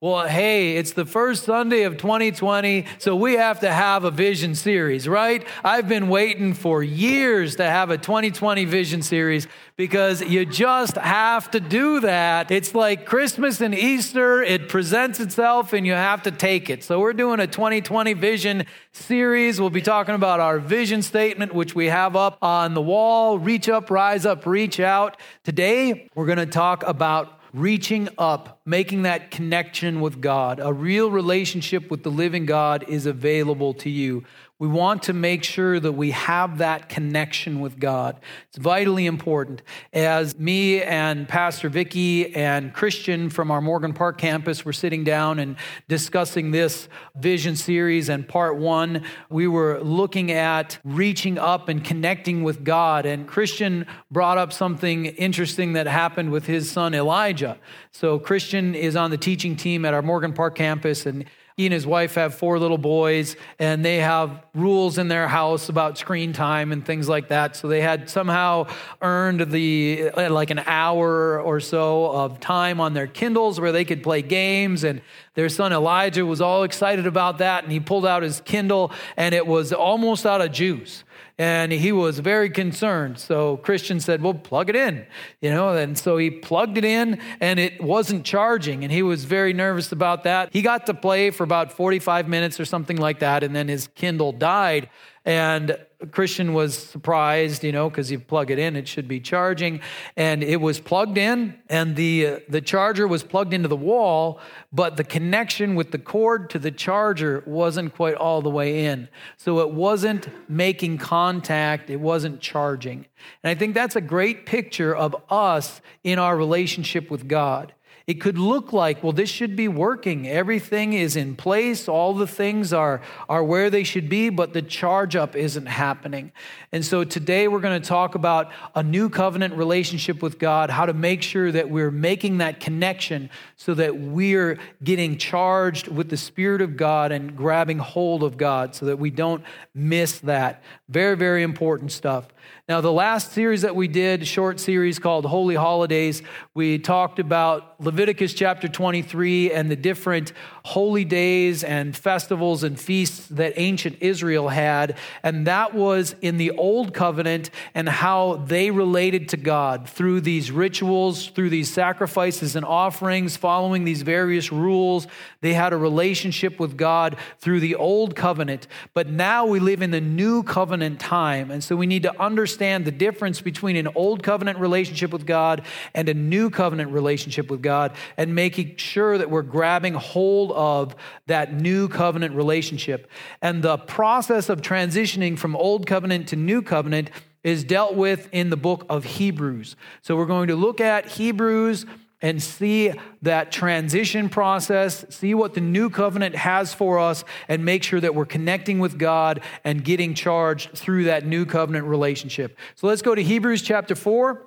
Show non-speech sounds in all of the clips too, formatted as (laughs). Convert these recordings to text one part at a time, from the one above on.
Well, hey, it's the first Sunday of 2020, so we have to have a vision series, right? I've been waiting for years to have a 2020 vision series because you just have to do that. It's like Christmas and Easter, it presents itself and you have to take it. So, we're doing a 2020 vision series. We'll be talking about our vision statement, which we have up on the wall reach up, rise up, reach out. Today, we're going to talk about reaching up, making that connection with God. A real relationship with the living God is available to you. We want to make sure that we have that connection with God. It's vitally important. As me and Pastor Vicky and Christian from our Morgan Park campus were sitting down and discussing this vision series and part one, we were looking at reaching up and connecting with God. And Christian brought up something interesting that happened with his son Elijah. So Christian is on the teaching team at our Morgan Park campus and he and his wife have four little boys, and they have rules in their house about screen time and things like that. So they had somehow earned the like an hour or so of time on their Kindles where they could play games. And their son Elijah was all excited about that, and he pulled out his Kindle, and it was almost out of juice and he was very concerned. So Christian said, Well, plug it in, you know, and so he plugged it in and it wasn't charging, and he was very nervous about that. He got to play for about 45 minutes or something like that, and then his Kindle died. And Christian was surprised, you know, because you plug it in, it should be charging. And it was plugged in, and the, uh, the charger was plugged into the wall, but the connection with the cord to the charger wasn't quite all the way in. So it wasn't making contact, it wasn't charging. And I think that's a great picture of us in our relationship with God. It could look like, well, this should be working. Everything is in place. All the things are, are where they should be, but the charge up isn't happening. And so today we're going to talk about a new covenant relationship with God, how to make sure that we're making that connection so that we're getting charged with the Spirit of God and grabbing hold of God so that we don't miss that. Very, very important stuff. Now, the last series that we did, short series called Holy Holidays, we talked about Leviticus chapter 23 and the different holy days and festivals and feasts that ancient Israel had. And that was in the Old Covenant and how they related to God through these rituals, through these sacrifices and offerings, following these various rules. They had a relationship with God through the Old Covenant. But now we live in the New Covenant time. And so we need to understand the difference between an Old Covenant relationship with God and a New Covenant relationship with God and making sure that we're grabbing hold of that new covenant relationship. And the process of transitioning from old covenant to new covenant is dealt with in the book of Hebrews. So we're going to look at Hebrews and see that transition process, see what the new covenant has for us, and make sure that we're connecting with God and getting charged through that new covenant relationship. So let's go to Hebrews chapter 4,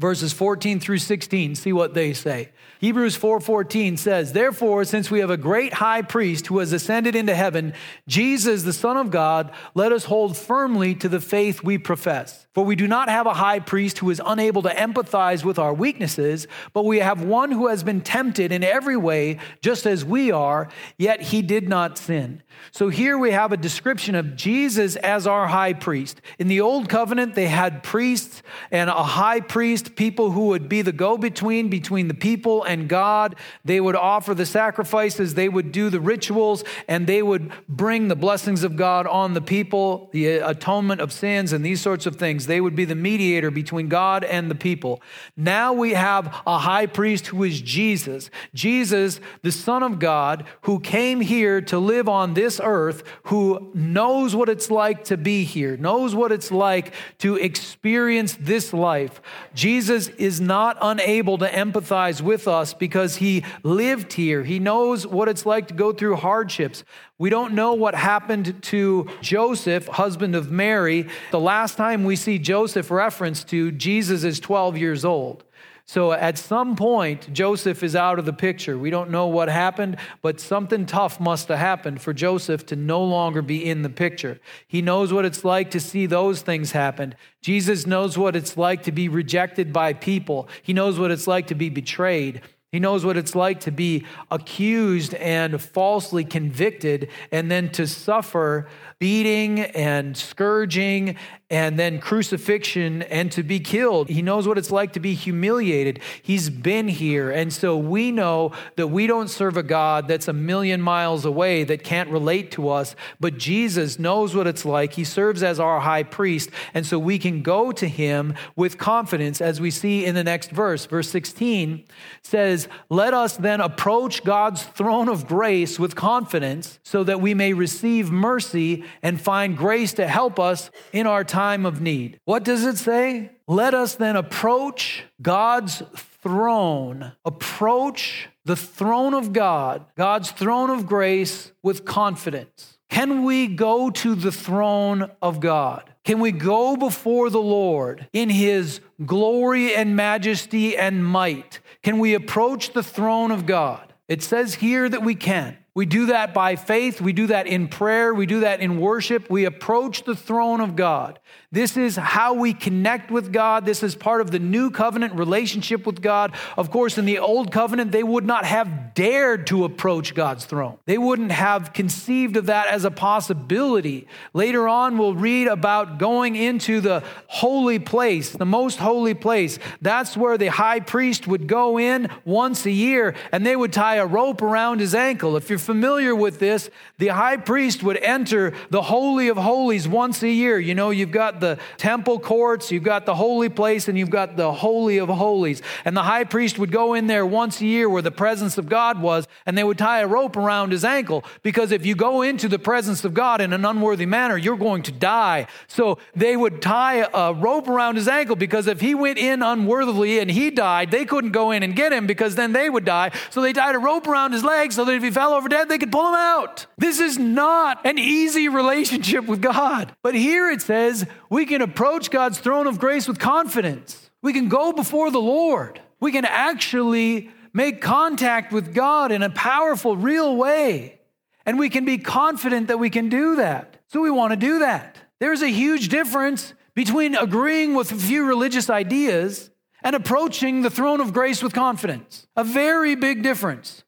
verses 14 through 16, see what they say. Hebrews 4:14 says, "Therefore, since we have a great high priest who has ascended into heaven, Jesus the Son of God, let us hold firmly to the faith we profess." For we do not have a high priest who is unable to empathize with our weaknesses, but we have one who has been tempted in every way, just as we are, yet he did not sin. So here we have a description of Jesus as our high priest. In the old covenant, they had priests and a high priest, people who would be the go between between the people and God. They would offer the sacrifices, they would do the rituals, and they would bring the blessings of God on the people, the atonement of sins, and these sorts of things. They would be the mediator between God and the people. Now we have a high priest who is Jesus. Jesus, the Son of God, who came here to live on this earth, who knows what it's like to be here, knows what it's like to experience this life. Jesus is not unable to empathize with us because he lived here. He knows what it's like to go through hardships. We don't know what happened to Joseph, husband of Mary. The last time we see Joseph referenced to, Jesus is 12 years old. So at some point, Joseph is out of the picture. We don't know what happened, but something tough must have happened for Joseph to no longer be in the picture. He knows what it's like to see those things happen. Jesus knows what it's like to be rejected by people, he knows what it's like to be betrayed. He knows what it's like to be accused and falsely convicted and then to suffer beating and scourging and then crucifixion and to be killed. He knows what it's like to be humiliated. He's been here. And so we know that we don't serve a God that's a million miles away that can't relate to us, but Jesus knows what it's like. He serves as our high priest. And so we can go to him with confidence, as we see in the next verse. Verse 16 says, Let us then approach God's throne of grace with confidence so that we may receive mercy and find grace to help us in our time of need. What does it say? Let us then approach God's throne, approach the throne of God, God's throne of grace with confidence. Can we go to the throne of God? Can we go before the Lord in his glory and majesty and might? Can we approach the throne of God? It says here that we can. We do that by faith. We do that in prayer. We do that in worship. We approach the throne of God. This is how we connect with God. This is part of the new covenant relationship with God. Of course, in the old covenant, they would not have dared to approach God's throne. They wouldn't have conceived of that as a possibility. Later on, we'll read about going into the holy place, the most holy place. That's where the high priest would go in once a year and they would tie a rope around his ankle. If you're familiar with this, the high priest would enter the Holy of Holies once a year. You know, you've got the temple courts, you've got the holy place, and you've got the Holy of Holies. And the high priest would go in there once a year where the presence of God was, and they would tie a rope around his ankle because if you go into the presence of God in an unworthy manner, you're going to die. So they would tie a rope around his ankle because if he went in unworthily and he died, they couldn't go in and get him because then they would die. So they tied a rope around his leg so that if he fell over dead, they could pull him out. This is not an easy relationship with God. But here it says, we can approach God's throne of grace with confidence. We can go before the Lord. We can actually make contact with God in a powerful, real way. And we can be confident that we can do that. So we want to do that. There's a huge difference between agreeing with a few religious ideas and approaching the throne of grace with confidence. A very big difference.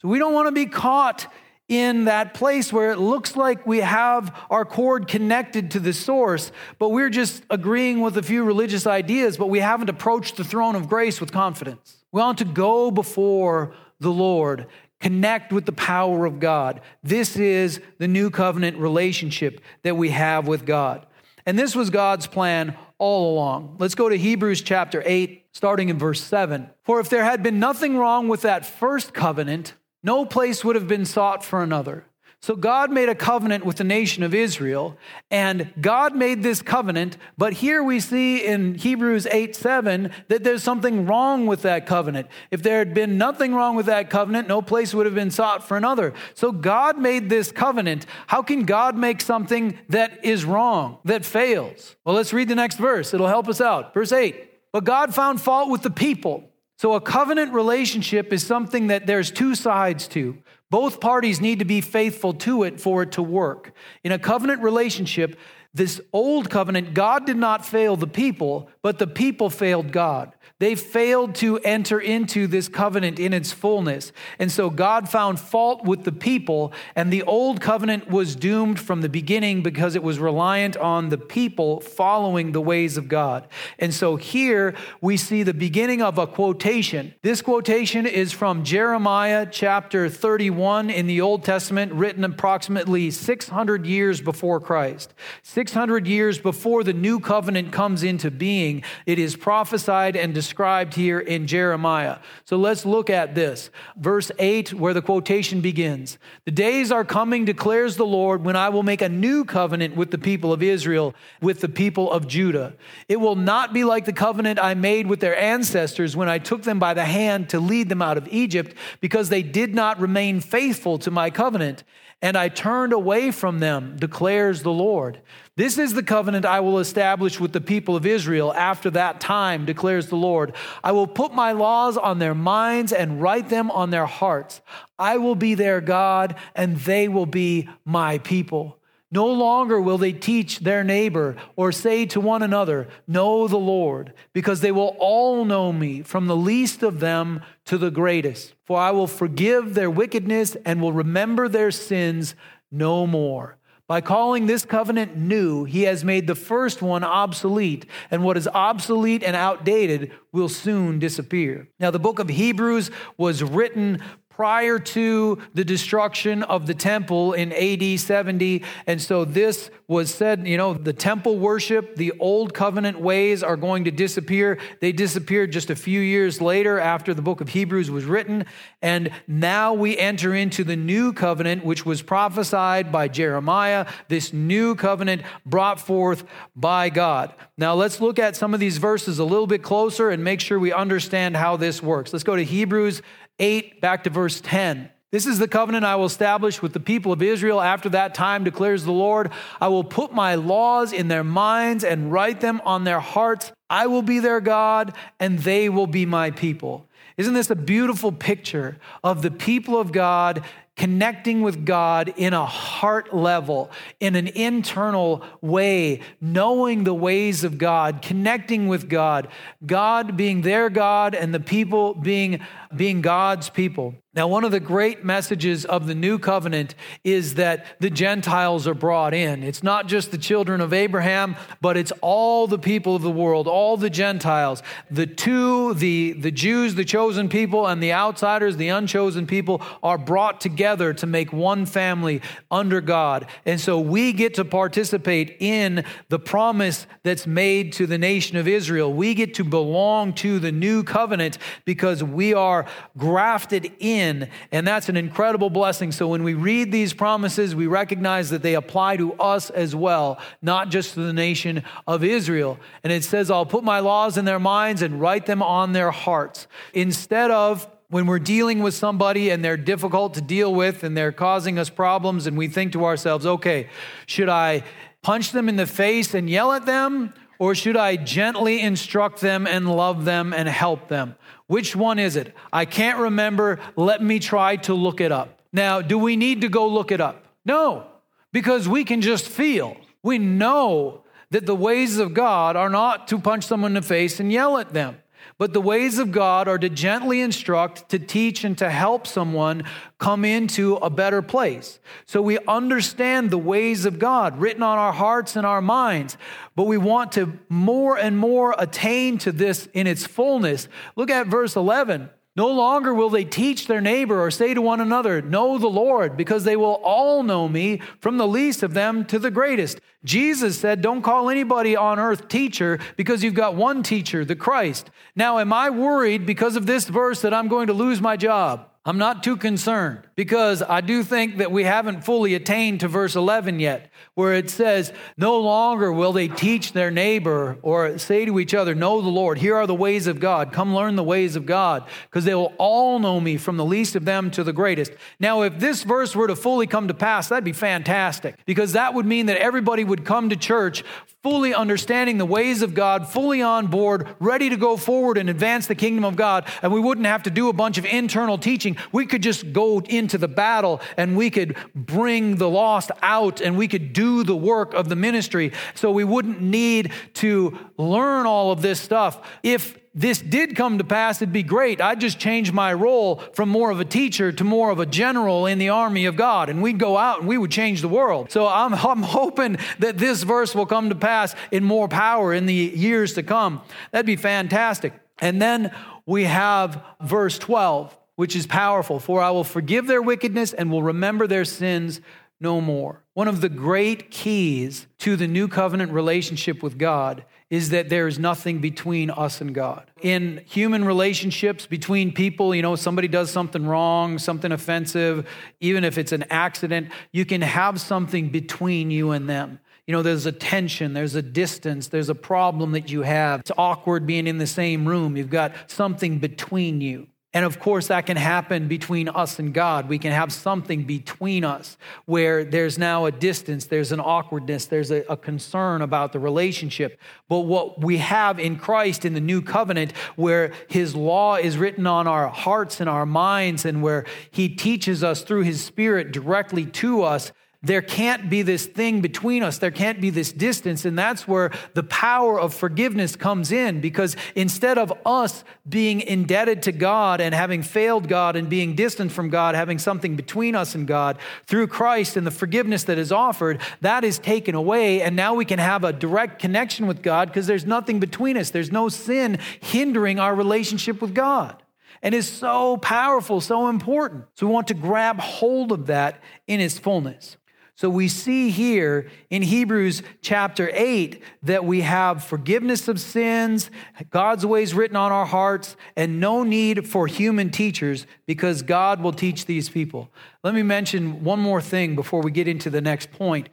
So we don't want to be caught in that place where it looks like we have our cord connected to the source, but we're just agreeing with a few religious ideas, but we haven't approached the throne of grace with confidence. We want to go before the Lord, connect with the power of God. This is the new covenant relationship that we have with God. And this was God's plan all along. Let's go to Hebrews chapter 8, starting in verse 7. For if there had been nothing wrong with that first covenant, no place would have been sought for another. So God made a covenant with the nation of Israel, and God made this covenant, but here we see in Hebrews 8 7 that there's something wrong with that covenant. If there had been nothing wrong with that covenant, no place would have been sought for another. So God made this covenant. How can God make something that is wrong, that fails? Well, let's read the next verse. It'll help us out. Verse 8 But God found fault with the people so, a covenant relationship is something that there's two sides to. Both parties need to be faithful to it for it to work. In a covenant relationship, this old covenant, God did not fail the people, but the people failed God. They failed to enter into this covenant in its fullness. And so God found fault with the people, and the old covenant was doomed from the beginning because it was reliant on the people following the ways of God. And so here we see the beginning of a quotation. This quotation is from Jeremiah chapter 31 in the Old Testament, written approximately 600 years before Christ. 600 years before the new covenant comes into being, it is prophesied and described described here in Jeremiah. So let's look at this. Verse 8, where the quotation begins The days are coming, declares the Lord, when I will make a new covenant with the people of Israel, with the people of Judah. It will not be like the covenant I made with their ancestors when I took them by the hand to lead them out of Egypt, because they did not remain faithful to my covenant and I turned away from them, declares the Lord. This is the covenant I will establish with the people of Israel after that time, declares the Lord. I will put my laws on their minds and write them on their hearts. I will be their God, and they will be my people. No longer will they teach their neighbor or say to one another, Know the Lord, because they will all know me, from the least of them to the greatest. For I will forgive their wickedness and will remember their sins no more. By calling this covenant new, he has made the first one obsolete, and what is obsolete and outdated will soon disappear. Now, the book of Hebrews was written prior to the destruction of the temple in AD 70. And so this was said, you know, the temple worship, the old covenant ways are going to disappear. They disappeared just a few years later after the book of Hebrews was written. And now we enter into the new covenant, which was prophesied by Jeremiah, this new covenant brought forth by God. Now let's look at some of these verses a little bit closer and make sure we understand how this works. Let's go to Hebrews 8, back to verse 10. This is the covenant I will establish with the people of Israel after that time, declares the Lord. I will put my laws in their minds and write them on their hearts. I will be their God, and they will be my people. Isn't this a beautiful picture of the people of God connecting with God in a heart level, in an internal way, knowing the ways of God, connecting with God, God being their God and the people being, being God's people. Now, one of the great messages of the new covenant is that the Gentiles are brought in. It's not just the children of Abraham, but it's all the people of the world, all the Gentiles. The two, the, the Jews, the chosen people, and the outsiders, the unchosen people, are brought together to make one family under God. And so we get to participate in the promise that's made to the nation of Israel. We get to belong to the new covenant because we are grafted in in. And that's an incredible blessing. So when we read these promises, we recognize that they apply to us as well, not just to the nation of Israel. And it says, I'll put my laws in their minds and write them on their hearts. Instead of when we're dealing with somebody and they're difficult to deal with and they're causing us problems, and we think to ourselves, okay, should I punch them in the face and yell at them? Or should I gently instruct them and love them and help them? Which one is it? I can't remember. Let me try to look it up. Now, do we need to go look it up? No, because we can just feel. We know that the ways of God are not to punch someone in the face and yell at them. But the ways of God are to gently instruct, to teach, and to help someone come into a better place. So we understand the ways of God written on our hearts and our minds, but we want to more and more attain to this in its fullness. Look at verse 11. No longer will they teach their neighbor or say to one another, Know the Lord, because they will all know me, from the least of them to the greatest. Jesus said, Don't call anybody on earth teacher, because you've got one teacher, the Christ. Now, am I worried because of this verse that I'm going to lose my job? I'm not too concerned because I do think that we haven't fully attained to verse 11 yet, where it says, No longer will they teach their neighbor or say to each other, Know the Lord. Here are the ways of God. Come learn the ways of God, because they will all know me from the least of them to the greatest. Now, if this verse were to fully come to pass, that'd be fantastic, because that would mean that everybody would come to church fully understanding the ways of God, fully on board, ready to go forward and advance the kingdom of God, and we wouldn't have to do a bunch of internal teaching. We could just go into the battle and we could bring the lost out and we could do the work of the ministry. So we wouldn't need to learn all of this stuff. If this did come to pass, it'd be great. I'd just change my role from more of a teacher to more of a general in the army of God, and we'd go out and we would change the world. So I'm, (laughs) I'm hoping that this verse will come to pass in more power in the years to come. That'd be fantastic. And then we have verse 12, which is powerful. For I will forgive their wickedness and will remember their sins no more. One of the great keys to the new covenant relationship with God is that there is nothing between us and God. In human relationships between people, you know, somebody does something wrong, something offensive, even if it's an accident, you can have something between you and them. You know, there's a tension, there's a distance, there's a problem that you have. It's awkward being in the same room. You've got something between you. And of course, that can happen between us and God. We can have something between us where there's now a distance, there's an awkwardness, there's a, a, concern about the relationship. But what we have in Christ in the new covenant, where his law is written on our hearts and our minds, and where he teaches us through his spirit directly to us, there can't be this thing between us. There can't be this distance. And that's where the power of forgiveness comes in because instead of us being indebted to God and having failed God and being distant from God, having something between us and God, through Christ and the forgiveness that is offered, that is taken away. And now we can have a direct connection with God because there's nothing between us. There's no sin hindering our relationship with God and is so powerful, so important. So we want to grab hold of that in its fullness. So we see here in Hebrews chapter 8 that we have forgiveness of sins, God's ways written on our hearts, and no need for human teachers because God will teach these people. Let me mention one more thing before we get into the next point.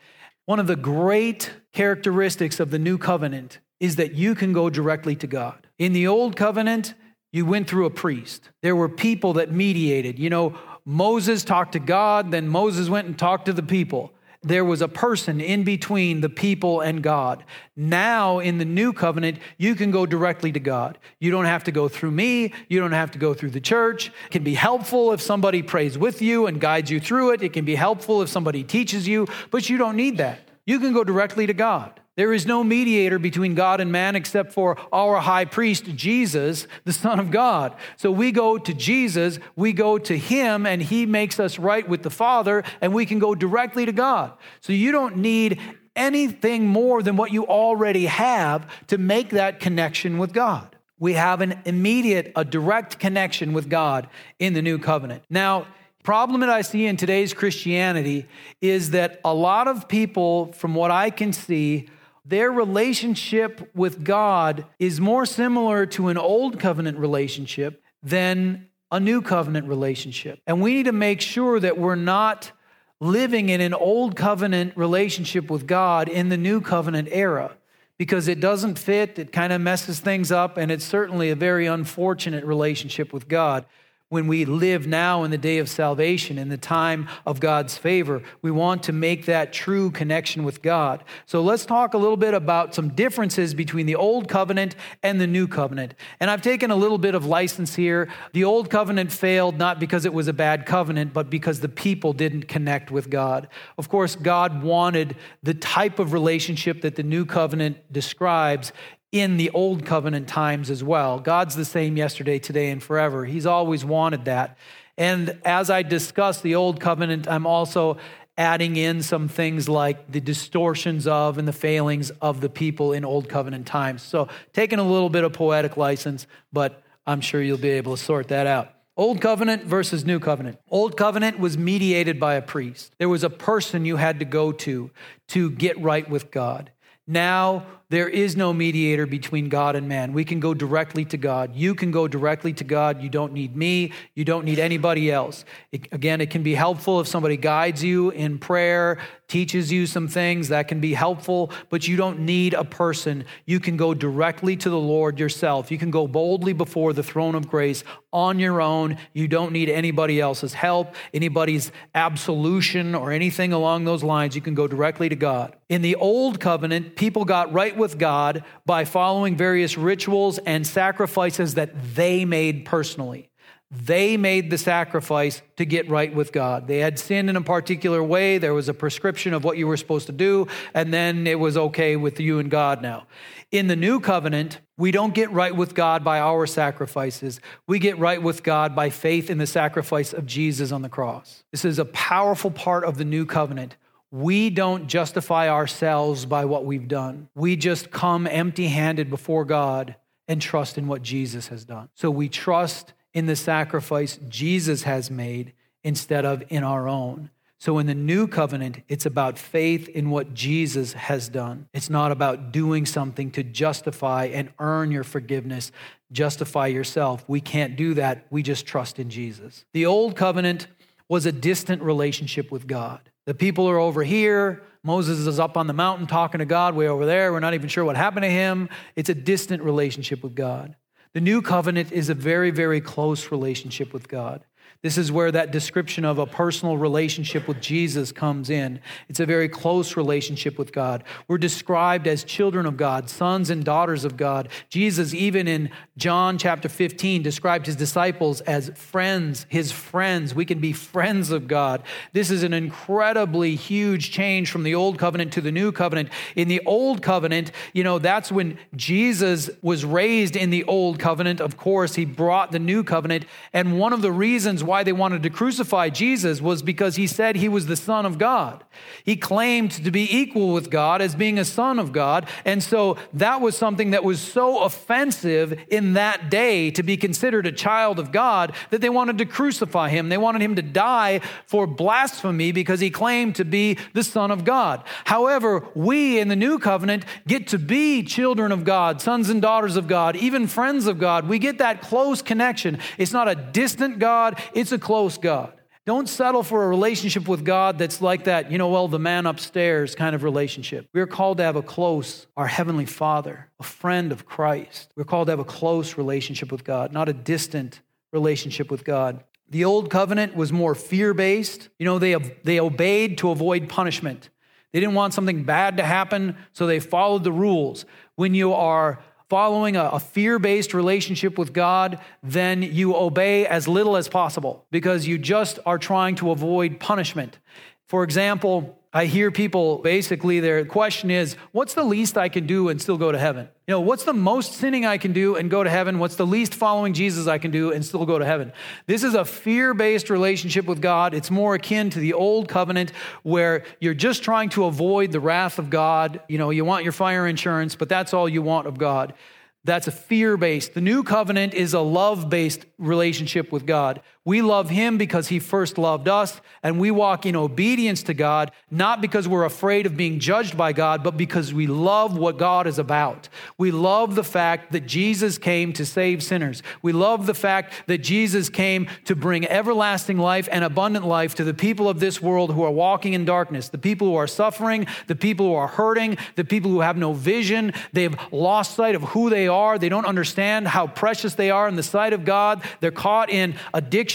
One of the great characteristics of the new covenant is that you can go directly to God. In the old covenant, you went through a priest. There were people that mediated. You know, Moses talked to God, then Moses went and talked to the people. There was a person in between the people and God. Now, in the new covenant, you can go directly to God. You don't have to go through me. You don't have to go through the church. It can be helpful if somebody prays with you and guides you through it. It can be helpful if somebody teaches you, but you don't need that. You can go directly to God. There is no mediator between God and man except for our high priest, Jesus, the Son of God. So we go to Jesus, we go to him, and he makes us right with the Father, and we can go directly to God. So you don't need anything more than what you already have to make that connection with God. We have an immediate, a direct connection with God in the new covenant. Now, problem that I see in today's Christianity is that a lot of people, from what I can see, their relationship with God is more similar to an old covenant relationship than a new covenant relationship. And we need to make sure that we're not living in an old covenant relationship with God in the new covenant era because it doesn't fit, it kind of messes things up, and it's certainly a very unfortunate relationship with God when we live now in the day of salvation, in the time of God's favor. We want to make that true connection with God. So let's talk a little bit about some differences between the old covenant and the new covenant. And I've taken a little bit of license here. The old covenant failed not because it was a bad covenant, but because the people didn't connect with God. Of course, God wanted the type of relationship that the new covenant describes in the old covenant times as well. God's the same yesterday, today, and forever. He's always wanted that. And as I discuss the old covenant, I'm also adding in some things like the distortions of and the failings of the people in old covenant times. So, taking a little bit of poetic license, but I'm sure you'll be able to sort that out. Old covenant versus new covenant. Old covenant was mediated by a priest. There was a person you had to go to to get right with God. Now there is no mediator between God and man. We can go directly to God. You can go directly to God. You don't need me. You don't need anybody else. It, again, it can be helpful if somebody guides you in prayer, teaches you some things that can be helpful, but you don't need a person. You can go directly to the Lord yourself. You can go boldly before the throne of grace on your own. You don't need anybody else's help, anybody's absolution, or anything along those lines. You can go directly to God. In the old covenant, people got right with God by following various rituals and sacrifices that they made personally. They made the sacrifice to get right with God. They had sinned in a particular way. There was a prescription of what you were supposed to do, and then it was okay with you and God now. In the new covenant, we don't get right with God by our sacrifices. We get right with God by faith in the sacrifice of Jesus on the cross. This is a powerful part of the new covenant. We don't justify ourselves by what we've done. We just come empty handed before God and trust in what Jesus has done. So we trust in the sacrifice Jesus has made instead of in our own. So in the new covenant, it's about faith in what Jesus has done. It's not about doing something to justify and earn your forgiveness, justify yourself. We can't do that. We just trust in Jesus. The old covenant was a distant relationship with God. The people are over here. Moses is up on the mountain talking to God way over there. We're not even sure what happened to him. It's a distant relationship with God. The new covenant is a very, very close relationship with God. This is where that description of a personal relationship with Jesus comes in. It's a very close relationship with God. We're described as children of God, sons and daughters of God. Jesus, even in John chapter 15, described his disciples as friends, his friends. We can be friends of God. This is an incredibly huge change from the old covenant to the new covenant. In the old covenant, you know, that's when Jesus was raised in the old covenant. Of course, he brought the new covenant. And one of the reasons why they wanted to crucify Jesus was because he said he was the Son of God. He claimed to be equal with God as being a Son of God. And so that was something that was so offensive in that day to be considered a child of God that they wanted to crucify him. They wanted him to die for blasphemy because he claimed to be the Son of God. However, we in the new covenant get to be children of God, sons and daughters of God, even friends of God. We get that close connection. It's not a distant God, it's a close God. Don't settle for a relationship with God that's like that, you know, well, the man upstairs kind of relationship. We're called to have a close, our Heavenly Father, a friend of Christ. We're called to have a close relationship with God, not a distant relationship with God. The old covenant was more fear based. You know, they, they obeyed to avoid punishment. They didn't want something bad to happen, so they followed the rules. When you are following a, a fear based relationship with God, then you obey as little as possible because you just are trying to avoid punishment. For example, I hear people basically their question is, what's the least I can do and still go to heaven? You know, what's the most sinning I can do and go to heaven? What's the least following Jesus I can do and still go to heaven? This is a fear based relationship with God. It's more akin to the old covenant where you're just trying to avoid the wrath of God. You know, you want your fire insurance, but that's all you want of God. That's a fear based. The new covenant is a love based relationship with God. We love Him because He first loved us, and we walk in obedience to God, not because we're afraid of being judged by God, but because we love what God is about. We love the fact that Jesus came to save sinners. We love the fact that Jesus came to bring everlasting life and abundant life to the people of this world who are walking in darkness, the people who are suffering, the people who are hurting, the people who have no vision. They've lost sight of who they are. They don't understand how precious they are in the sight of God. They're caught in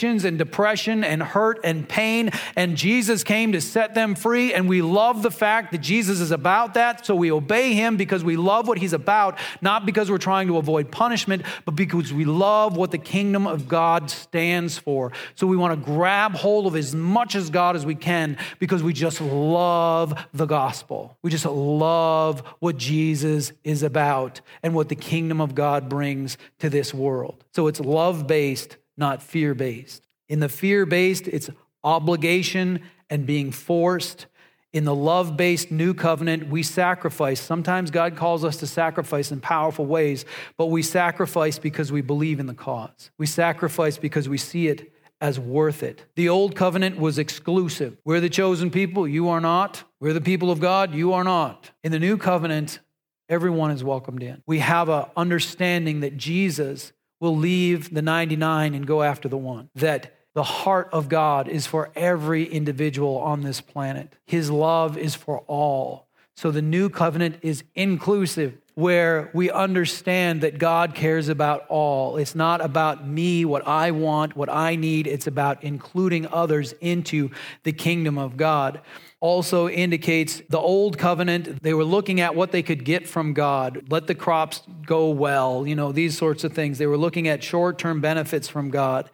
addictions and depression and hurt and pain. And Jesus came to set them free. And we love the fact that Jesus is about that. So we obey him because we love what he's about, not because we're trying to avoid punishment, but because we love what the kingdom of God stands for. So we want to grab hold of as much as God as we can because we just love the gospel. We just love what Jesus is about and what the kingdom of God brings to this world. So it's love based, not fear based. In the fear based, it's obligation and being forced. In the love based new covenant, we sacrifice. Sometimes God calls us to sacrifice in powerful ways, but we sacrifice because we believe in the cause. We sacrifice because we see it as worth it. The old covenant was exclusive. We're the chosen people, you are not. We're the people of God, you are not. In the new covenant, everyone is welcomed in. We have an understanding that Jesus will leave the 99 and go after the one. That the heart of God is for every individual on this planet. His love is for all. So the new covenant is inclusive, where we understand that God cares about all. It's not about me, what I want, what I need. It's about including others into the kingdom of God also indicates the old covenant. They were looking at what they could get from God. Let the crops go well, you know, these sorts of things. They were looking at short term benefits from God.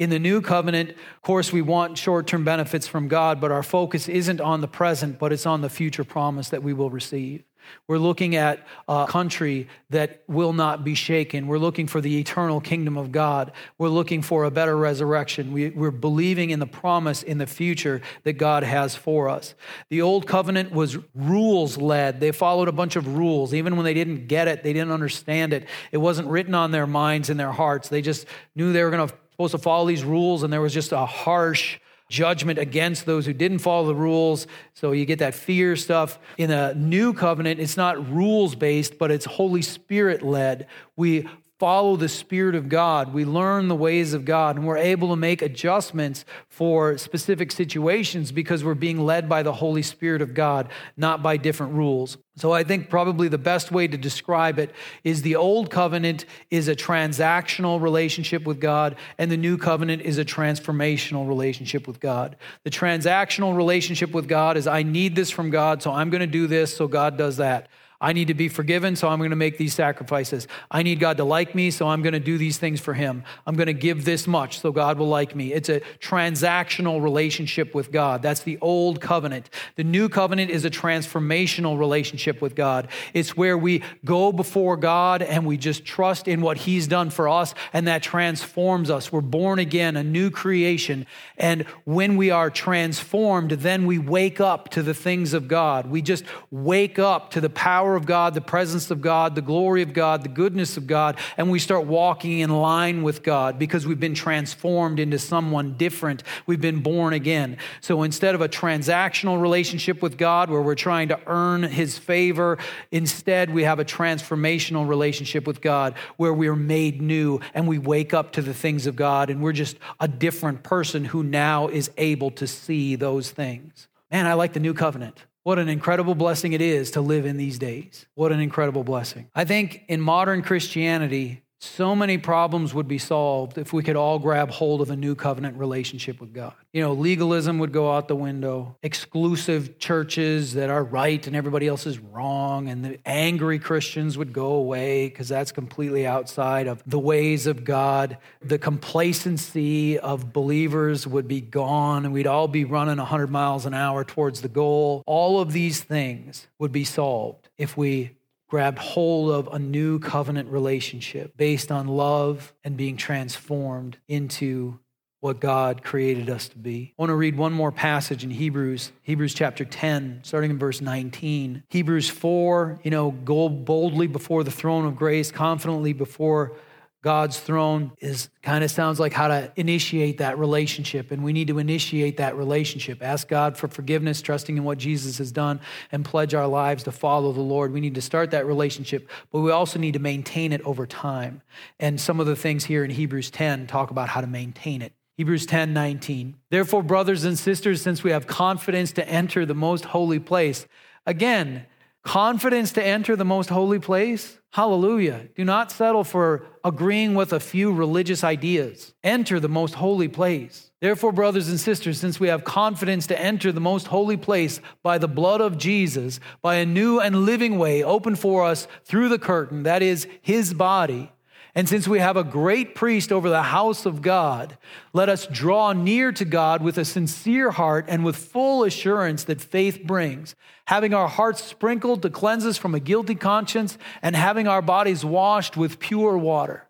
In the new covenant, of course, we want short term benefits from God, but our focus isn't on the present, but it's on the future promise that we will receive. We're looking at a country that will not be shaken. We're looking for the eternal kingdom of God. We're looking for a better resurrection. We, are believing in the promise in the future that God has for us. The old covenant was rules led. They followed a bunch of rules. Even when they didn't get it, they didn't understand it. It wasn't written on their minds and their hearts. They just knew they were going to supposed to follow these rules, and there was just a harsh judgment against those who didn't follow the rules. So you get that fear stuff. In a new covenant, it's not rules based, but it's Holy Spirit led. We follow the Spirit of God. We learn the ways of God, and we're able to make adjustments for specific situations because we're being led by the Holy Spirit of God, not by different rules. So I think probably the best way to describe it is the old covenant is a transactional relationship with God, and the new covenant is a transformational relationship with God. The transactional relationship with God is I need this from God, so I'm going to do this, so God does that. I need to be forgiven, so I'm going to make these sacrifices. I need God to like me, so I'm going to do these things for Him. I'm going to give this much, so God will like me. It's a transactional relationship with God. That's the old covenant. The new covenant is a transformational relationship with God. It's where we go before God and we just trust in what He's done for us, and that transforms us. We're born again, a new creation. And when we are transformed, then we wake up to the things of God. We just wake up to the power power of God, the presence of God, the glory of God, the goodness of God, and we start walking in line with God because we've been transformed into someone different. We've been born again. So instead of a transactional relationship with God where we're trying to earn his favor, instead we have a transformational relationship with God where we're made new and we wake up to the things of God and we're just a different person who now is able to see those things. Man, I like the new covenant. What an incredible blessing it is to live in these days. What an incredible blessing. I think in modern Christianity, so many problems would be solved if we could all grab hold of a new covenant relationship with God. You know, legalism would go out the window, exclusive churches that are right and everybody else is wrong, and the angry Christians would go away because that's completely outside of the ways of God. The complacency of believers would be gone, and we'd all be running 100 miles an hour towards the goal. All of these things would be solved if we grabbed hold of a new covenant relationship based on love and being transformed into what God created us to be. I want to read one more passage in Hebrews, Hebrews chapter 10, starting in verse 19. Hebrews 4, you know, go boldly before the throne of grace, confidently before God's throne is kind of sounds like how to initiate that relationship. And we need to initiate that relationship. Ask God for forgiveness, trusting in what Jesus has done, and pledge our lives to follow the Lord. We need to start that relationship, but we also need to maintain it over time. And some of the things here in Hebrews 10 talk about how to maintain it. Hebrews 10 19. Therefore, brothers and sisters, since we have confidence to enter the most holy place, again, confidence to enter the most holy place? Hallelujah. Do not settle for agreeing with a few religious ideas. Enter the most holy place. Therefore, brothers and sisters, since we have confidence to enter the most holy place by the blood of Jesus, by a new and living way open for us through the curtain, that is his body, and since we have a great priest over the house of God, let us draw near to God with a sincere heart and with full assurance that faith brings, having our hearts sprinkled to cleanse us from a guilty conscience and having our bodies washed with pure water.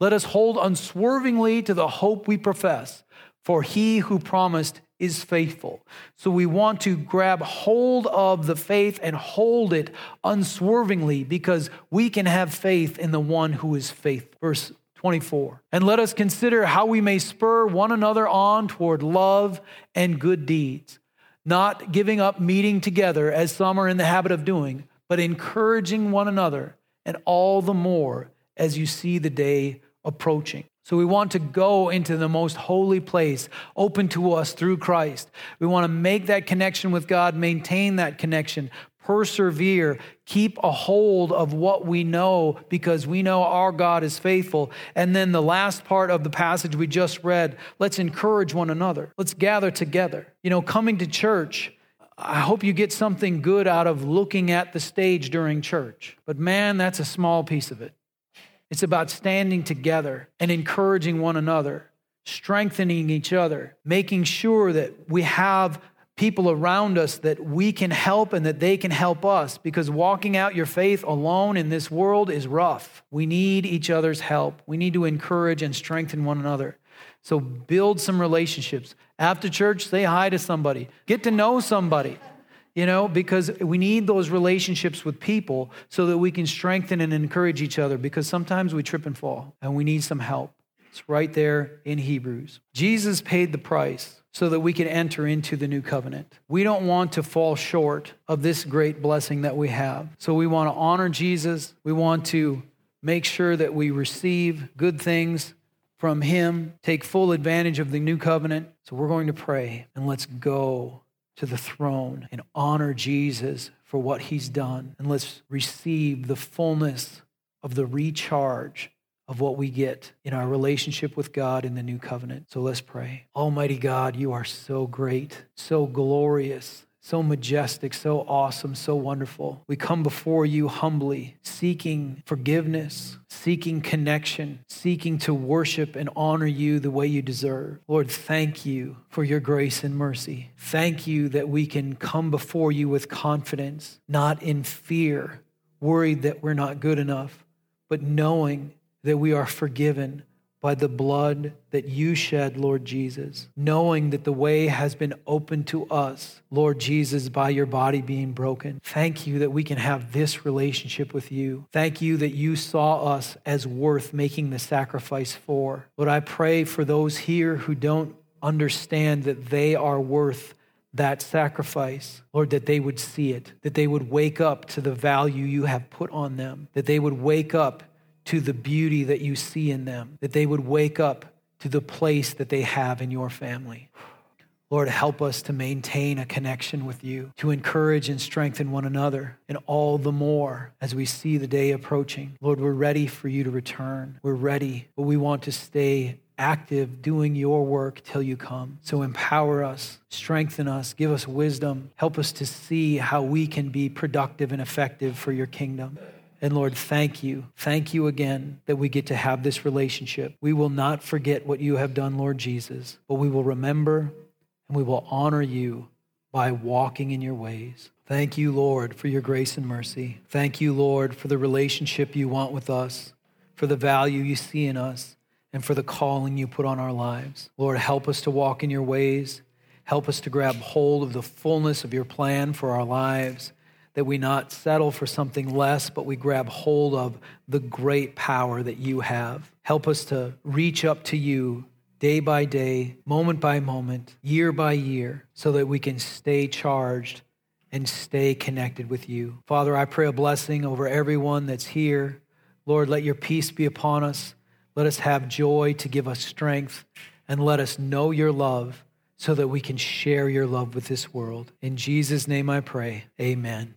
Let us hold unswervingly to the hope we profess, for he who promised is faithful. So we want to grab hold of the faith and hold it unswervingly because we can have faith in the one who is faithful. Verse 24. And let us consider how we may spur one another on toward love and good deeds, not giving up meeting together as some are in the habit of doing, but encouraging one another, and all the more as you see the day approaching. So we want to go into the most holy place open to us through Christ. We want to make that connection with God, maintain that connection, persevere, keep a hold of what we know because we know our God is faithful. And then the last part of the passage we just read, let's encourage one another. Let's gather together. You know, coming to church, I hope you get something good out of looking at the stage during church. But man, that's a small piece of it. It's about standing together and encouraging one another, strengthening each other, making sure that we have people around us that we can help and that they can help us because walking out your faith alone in this world is rough. We need each other's help. We need to encourage and strengthen one another. So build some relationships. After church, say hi to somebody, get to know somebody you know, because we need those relationships with people so that we can strengthen and encourage each other because sometimes we trip and fall and we need some help. It's right there in Hebrews. Jesus paid the price so that we can enter into the new covenant. We don't want to fall short of this great blessing that we have. So we want to honor Jesus. We want to make sure that we receive good things from Him, take full advantage of the new covenant. So we're going to pray and let's go to the throne and honor Jesus for what He's done. And let's receive the fullness of the recharge of what we get in our relationship with God in the new covenant. So let's pray. Almighty God, you are so great, so glorious, so majestic, so awesome, so wonderful. We come before you humbly, seeking forgiveness, seeking connection, seeking to worship and honor you the way you deserve. Lord, thank you for your grace and mercy. Thank you that we can come before you with confidence, not in fear, worried that we're not good enough, but knowing that we are forgiven by the blood that you shed, Lord Jesus, knowing that the way has been opened to us, Lord Jesus, by your body being broken. Thank you that we can have this relationship with you. Thank you that you saw us as worth making the sacrifice for. Lord, I pray for those here who don't understand that they are worth that sacrifice, Lord, that they would see it, that they would wake up to the value you have put on them, that they would wake up to the beauty that you see in them, that they would wake up to the place that they have in your family. Lord, help us to maintain a connection with you, to encourage and strengthen one another, and all the more as we see the day approaching. Lord, we're ready for you to return. We're ready, but we want to stay active doing your work till you come. So empower us, strengthen us, give us wisdom, help us to see how we can be productive and effective for your kingdom. And Lord, thank you. Thank you again that we get to have this relationship. We will not forget what you have done, Lord Jesus, but we will remember and we will honor you by walking in your ways. Thank you, Lord, for your grace and mercy. Thank you, Lord, for the relationship you want with us, for the value you see in us, and for the calling you put on our lives. Lord, help us to walk in your ways. Help us to grab hold of the fullness of your plan for our lives that we not settle for something less, but we grab hold of the great power that you have. Help us to reach up to you day by day, moment by moment, year by year, so that we can stay charged and stay connected with you. Father, I pray a blessing over everyone that's here. Lord, let your peace be upon us. Let us have joy to give us strength, and let us know your love so that we can share your love with this world. In Jesus' name I pray. Amen.